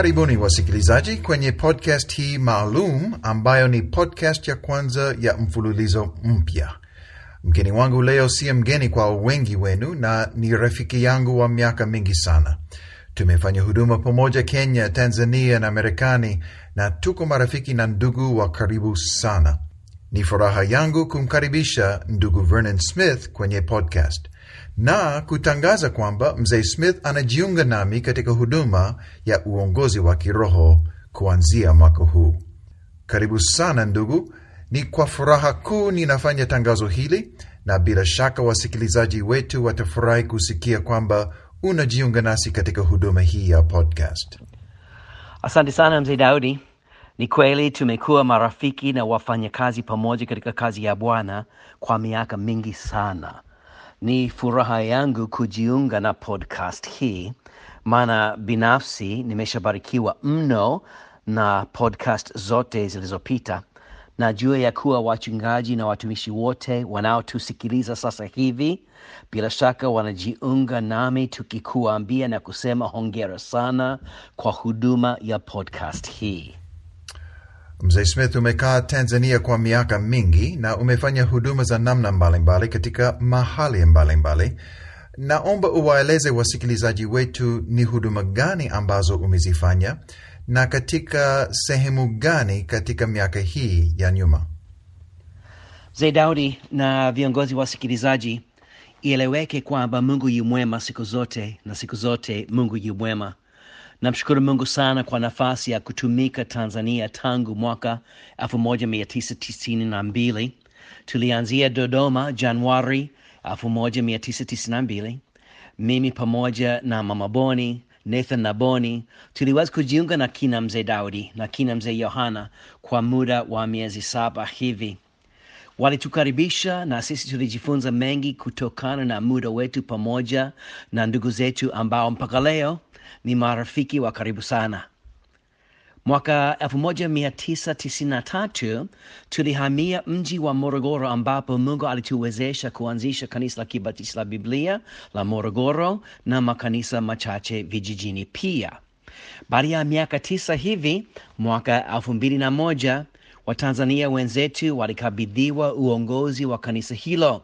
Karibuni wasikilizaji kwenye podcast hii maalum ambayo ni podcast ya kwanza ya mfululizo mpya. Mgeni wangu leo siye mgeni kwa wengi wenu na ni rafiki yangu wa miaka mingi sana. Tumefanya huduma pamoja Kenya, Tanzania na Marekani na tuko marafiki na ndugu wa karibu sana. Ni furaha yangu kumkaribisha ndugu Vernon Smith kwenye podcast na kutangaza kwamba mzee Smith anajiunga nami katika huduma ya uongozi wa kiroho kuanzia mwaka huu. Karibu sana ndugu. Ni kwa furaha kuu ninafanya tangazo hili, na bila shaka wasikilizaji wetu watafurahi kusikia kwamba unajiunga nasi katika huduma hii ya podcast. Asante sana mzee Daudi. Ni kweli tumekuwa marafiki na wafanyakazi pamoja katika kazi ya Bwana kwa miaka mingi sana. Ni furaha yangu kujiunga na podcast hii, maana binafsi nimeshabarikiwa mno na podcast zote zilizopita. Najua ya kuwa wachungaji na watumishi wote wanaotusikiliza sasa hivi bila shaka wanajiunga nami tukikuambia na kusema hongera sana kwa huduma ya podcast hii. Mzee Smith, umekaa Tanzania kwa miaka mingi na umefanya huduma za namna mbalimbali katika mahali mbalimbali. Naomba uwaeleze wasikilizaji wetu ni huduma gani ambazo umezifanya na katika sehemu gani katika miaka hii ya nyuma. Mzee Daudi na viongozi wasikilizaji, ieleweke kwamba Mungu yu mwema siku zote na siku zote Mungu yu mwema. Namshukuru Mungu sana kwa nafasi ya kutumika Tanzania tangu mwaka 1992. Tulianzia Dodoma Januari 1992. Mimi pamoja na Mama Boni, Nathan na Boni tuliweza kujiunga na kina mzee Daudi na kina mzee Yohana kwa muda wa miezi saba hivi. Walitukaribisha na sisi tulijifunza mengi kutokana na muda wetu pamoja na ndugu zetu ambao mpaka leo ni marafiki wa karibu sana. Mwaka 1993 tulihamia mji wa Morogoro ambapo Mungu alituwezesha kuanzisha kanisa la Kibatisi la Biblia la Morogoro na makanisa machache vijijini pia. Baada ya miaka tisa hivi, mwaka 2001 Watanzania wenzetu walikabidhiwa uongozi wa kanisa hilo.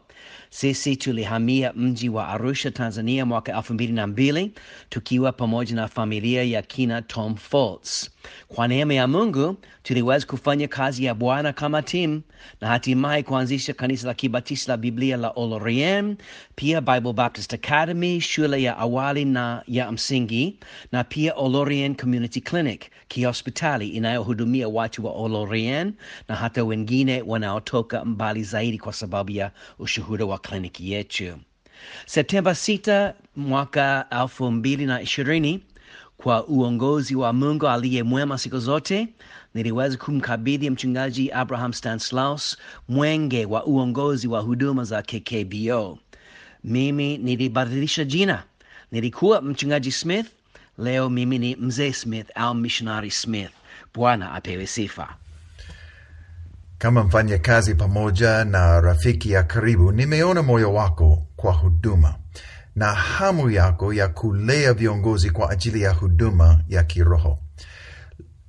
Sisi tulihamia mji wa Arusha, Tanzania mwaka elfu mbili na mbili tukiwa pamoja na familia ya kina Tom Foltz. Kwa neema ya Mungu tuliweza kufanya kazi ya Bwana kama timu na hatimaye kuanzisha kanisa la Kibatisi la Biblia la Olorien, pia Bible Baptist Academy, shule ya awali na ya msingi, na pia Olorien Community Clinic, kihospitali inayohudumia watu wa Olorien na hata wengine wanaotoka mbali zaidi kwa sababu ya ushuhuda wa kliniki yetu. Septemba 6 mwaka elfu mbili na ishirini kwa uongozi wa Mungu aliye mwema siku zote, niliweza kumkabidhi mchungaji Abraham Stanislaus mwenge wa uongozi wa huduma za KKBO. Mimi nilibadilisha jina, nilikuwa mchungaji Smith, leo mimi ni mzee Smith au missionary Smith. Bwana apewe sifa. Kama mfanya kazi pamoja na rafiki ya karibu, nimeona moyo wako kwa huduma na hamu yako ya kulea viongozi kwa ajili ya huduma ya kiroho.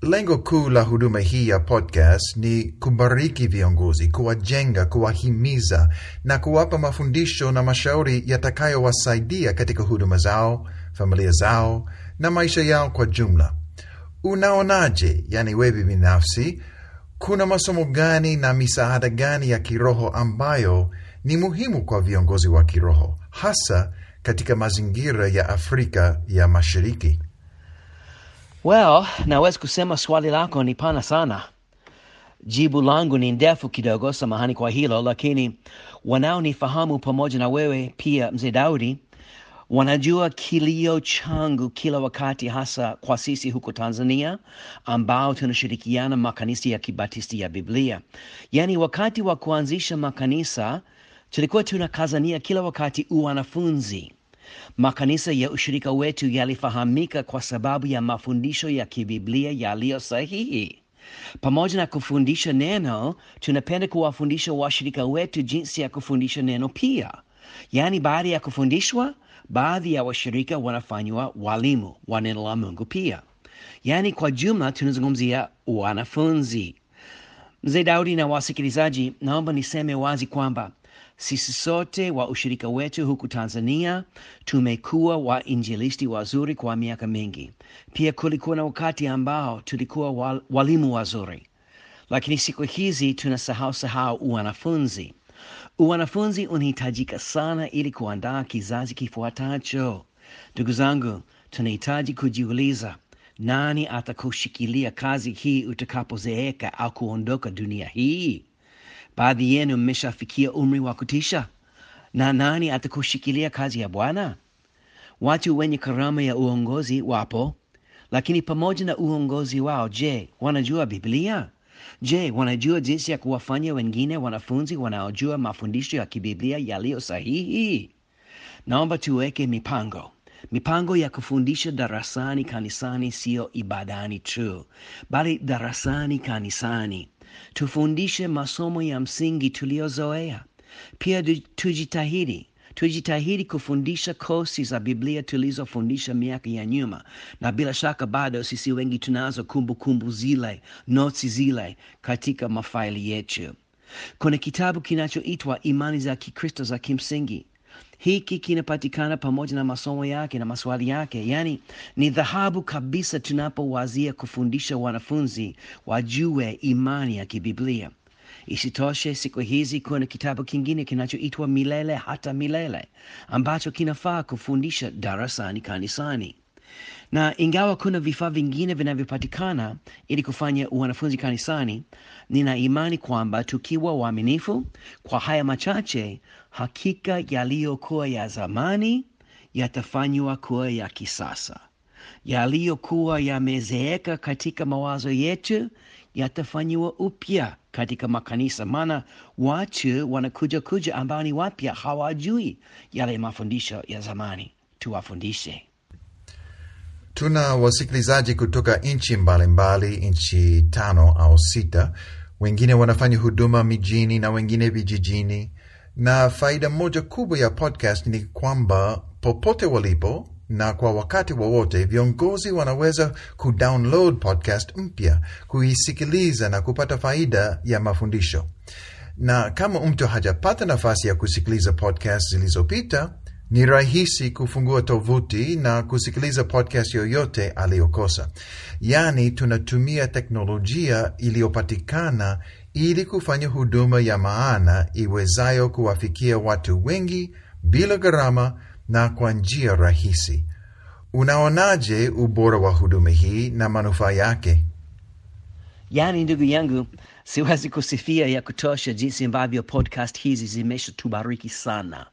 Lengo kuu la huduma hii ya podcast ni kubariki viongozi, kuwajenga, kuwahimiza na kuwapa mafundisho na mashauri yatakayowasaidia katika huduma zao, familia zao na maisha yao kwa jumla. Unaonaje, yani wewe binafsi, kuna masomo gani na misaada gani ya kiroho ambayo ni muhimu kwa viongozi wa kiroho hasa katika mazingira ya Afrika ya Mashariki? Well, naweza kusema swali lako ni pana sana. Jibu langu ni ndefu kidogo, samahani kwa hilo, lakini wanaonifahamu pamoja na wewe pia, mzee Daudi, wanajua kilio changu kila wakati, hasa kwa sisi huko Tanzania ambao tunashirikiana makanisa ya Kibatisti ya Biblia. Yaani, wakati wa kuanzisha makanisa tulikuwa tunakazania kila wakati uwanafunzi. Makanisa ya ushirika wetu yalifahamika kwa sababu ya mafundisho ya kibiblia yaliyo sahihi. Pamoja na kufundisha neno, tunapenda kuwafundisha washirika wetu jinsi ya kufundisha neno pia. Yaani, baada ya kufundishwa, baadhi ya washirika wanafanywa walimu wa neno la Mungu pia. yaani kwa jumla tunazungumzia wanafunzi. Mzee Daudi na wasikilizaji, naomba niseme wazi kwamba sisi sote wa ushirika wetu huku Tanzania tumekuwa wainjilisti wazuri kwa miaka mingi. Pia kulikuwa na wakati ambao tulikuwa wal, walimu wazuri, lakini siku hizi tunasahau sahau uwanafunzi. Uwanafunzi unahitajika sana ili kuandaa kizazi kifuatacho. Ndugu zangu, tunahitaji kujiuliza nani atakushikilia kazi hii utakapozeeka au kuondoka dunia hii? Baadhi yenu mmeshafikia umri wa kutisha, na nani atakushikilia kazi ya Bwana? Watu wenye karama ya uongozi wapo, lakini pamoja na uongozi wao, je, wanajua Biblia? Je, wanajua jinsi ya kuwafanya wengine wanafunzi wanaojua mafundisho ya kibiblia yaliyo sahihi? Naomba tuweke mipango mipango ya kufundisha darasani kanisani, siyo ibadani tu, bali darasani kanisani. Tufundishe masomo ya msingi tuliyozoea. Pia tujitahidi tujitahidi kufundisha kosi za Biblia tulizofundisha miaka ya nyuma, na bila shaka bado sisi wengi tunazo kumbukumbu kumbu zile, notsi zile katika mafaili yetu. Kuna kitabu kinachoitwa Imani za Kikristo za Kimsingi. Hiki kinapatikana pamoja na masomo yake na maswali yake, yaani ni dhahabu kabisa tunapowazia kufundisha wanafunzi wajue imani ya kibiblia. Isitoshe, siku hizi kuna kitabu kingine kinachoitwa Milele hata Milele ambacho kinafaa kufundisha darasani kanisani. Na ingawa kuna vifaa vingine vinavyopatikana ili kufanya wanafunzi kanisani, nina imani kwamba tukiwa waaminifu kwa haya machache, hakika yaliyokuwa ya zamani yatafanywa kuwa ya kisasa. Yaliyokuwa yamezeeka katika mawazo yetu yatafanyiwa upya katika makanisa, maana watu wanakuja kuja ambao ni wapya, hawajui yale mafundisho ya zamani. Tuwafundishe. Tuna wasikilizaji kutoka nchi mbalimbali, nchi tano au sita. Wengine wanafanya huduma mijini na wengine vijijini, na faida moja kubwa ya podcast ni kwamba popote walipo na kwa wakati wowote viongozi wanaweza kudownload podcast mpya, kuisikiliza na kupata faida ya mafundisho. Na kama mtu hajapata nafasi ya kusikiliza podcast zilizopita, ni rahisi kufungua tovuti na kusikiliza podcast yoyote aliyokosa. Yaani, tunatumia teknolojia iliyopatikana ili kufanya huduma ya maana iwezayo kuwafikia watu wengi bila gharama na kwa njia rahisi. Unaonaje ubora wa huduma hii na manufaa yake? Yaani, ndugu yangu, siwezi kusifia ya kutosha jinsi ambavyo podcast hizi zimeshatubariki sana.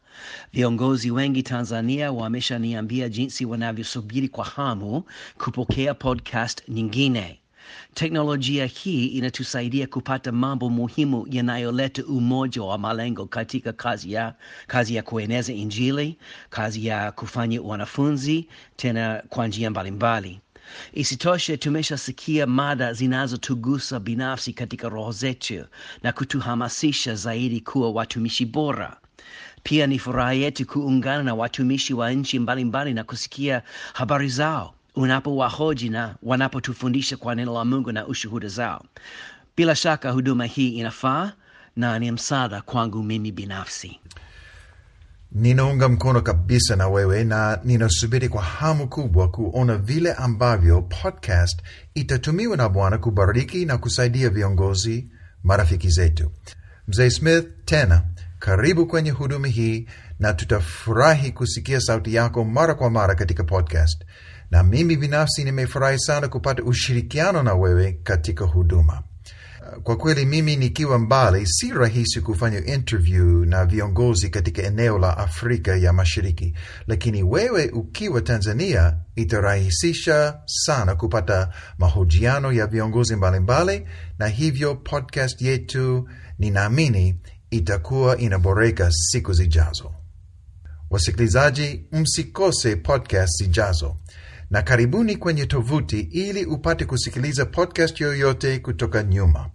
Viongozi wengi Tanzania wameshaniambia jinsi wanavyosubiri kwa hamu kupokea podcast nyingine. Teknolojia hii inatusaidia kupata mambo muhimu yanayoleta umoja wa malengo katika kazi ya, kazi ya kueneza Injili, kazi ya kufanya wanafunzi, tena kwa njia mbalimbali. Isitoshe, tumeshasikia mada zinazotugusa binafsi katika roho zetu na kutuhamasisha zaidi kuwa watumishi bora. Pia ni furaha yetu kuungana na watumishi wa nchi mbalimbali na kusikia habari zao unapowahoji na wanapotufundisha kwa neno la Mungu na ushuhuda zao. Bila shaka huduma hii inafaa na ni msaada kwangu mimi binafsi. Ninaunga mkono kabisa na wewe na ninasubiri kwa hamu kubwa kuona vile ambavyo podcast itatumiwa na Bwana kubariki na kusaidia viongozi, marafiki zetu. Mzee Smith, tena karibu kwenye huduma hii, na tutafurahi kusikia sauti yako mara kwa mara katika podcast. Na mimi binafsi nimefurahi sana kupata ushirikiano na wewe katika huduma. Kwa kweli mimi nikiwa mbali, si rahisi kufanya interview na viongozi katika eneo la Afrika ya Mashariki, lakini wewe ukiwa Tanzania itarahisisha sana kupata mahojiano ya viongozi mbalimbali, na hivyo podcast yetu ninaamini itakuwa inaboreka siku zijazo. Wasikilizaji, msikose podcast zijazo na karibuni kwenye tovuti ili upate kusikiliza podcast yoyote kutoka nyuma.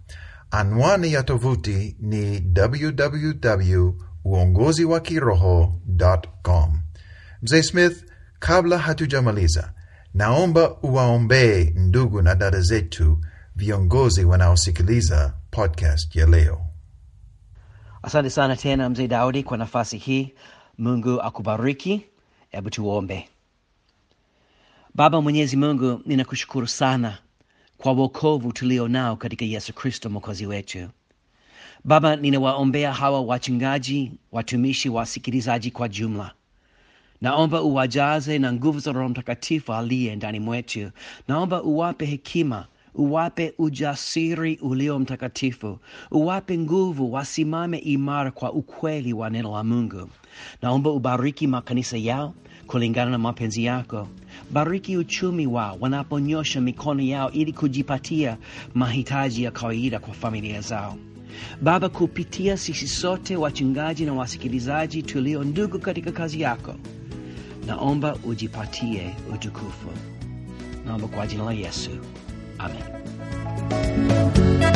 Anwani ya tovuti ni www.uongoziwakiroho.com. Mzee Smith, kabla hatujamaliza, naomba uwaombee ndugu na dada zetu viongozi wanaosikiliza podcast ya leo. Asante sana tena mzee Daudi kwa nafasi hii. Mungu akubariki. Hebu tuombe. Baba Mwenyezi Mungu, ninakushukuru sana kwa wokovu tulio nao katika Yesu Kristo mwokozi wetu. Baba, ninawaombea hawa wachungaji, watumishi, wasikilizaji kwa jumla. Naomba uwajaze na nguvu za Roho Mtakatifu aliye ndani mwetu. Naomba uwape hekima, uwape ujasiri ulio mtakatifu, uwape nguvu, wasimame imara kwa ukweli wa neno la Mungu. Naomba ubariki makanisa yao kulingana na mapenzi yako. Bariki uchumi wao wanaponyosha mikono yao ili kujipatia mahitaji ya kawaida kwa familia zao. Baba, kupitia sisi sote wachungaji na wasikilizaji tulio ndugu katika kazi yako, naomba ujipatie utukufu. Naomba kwa jina la Yesu, 阿门。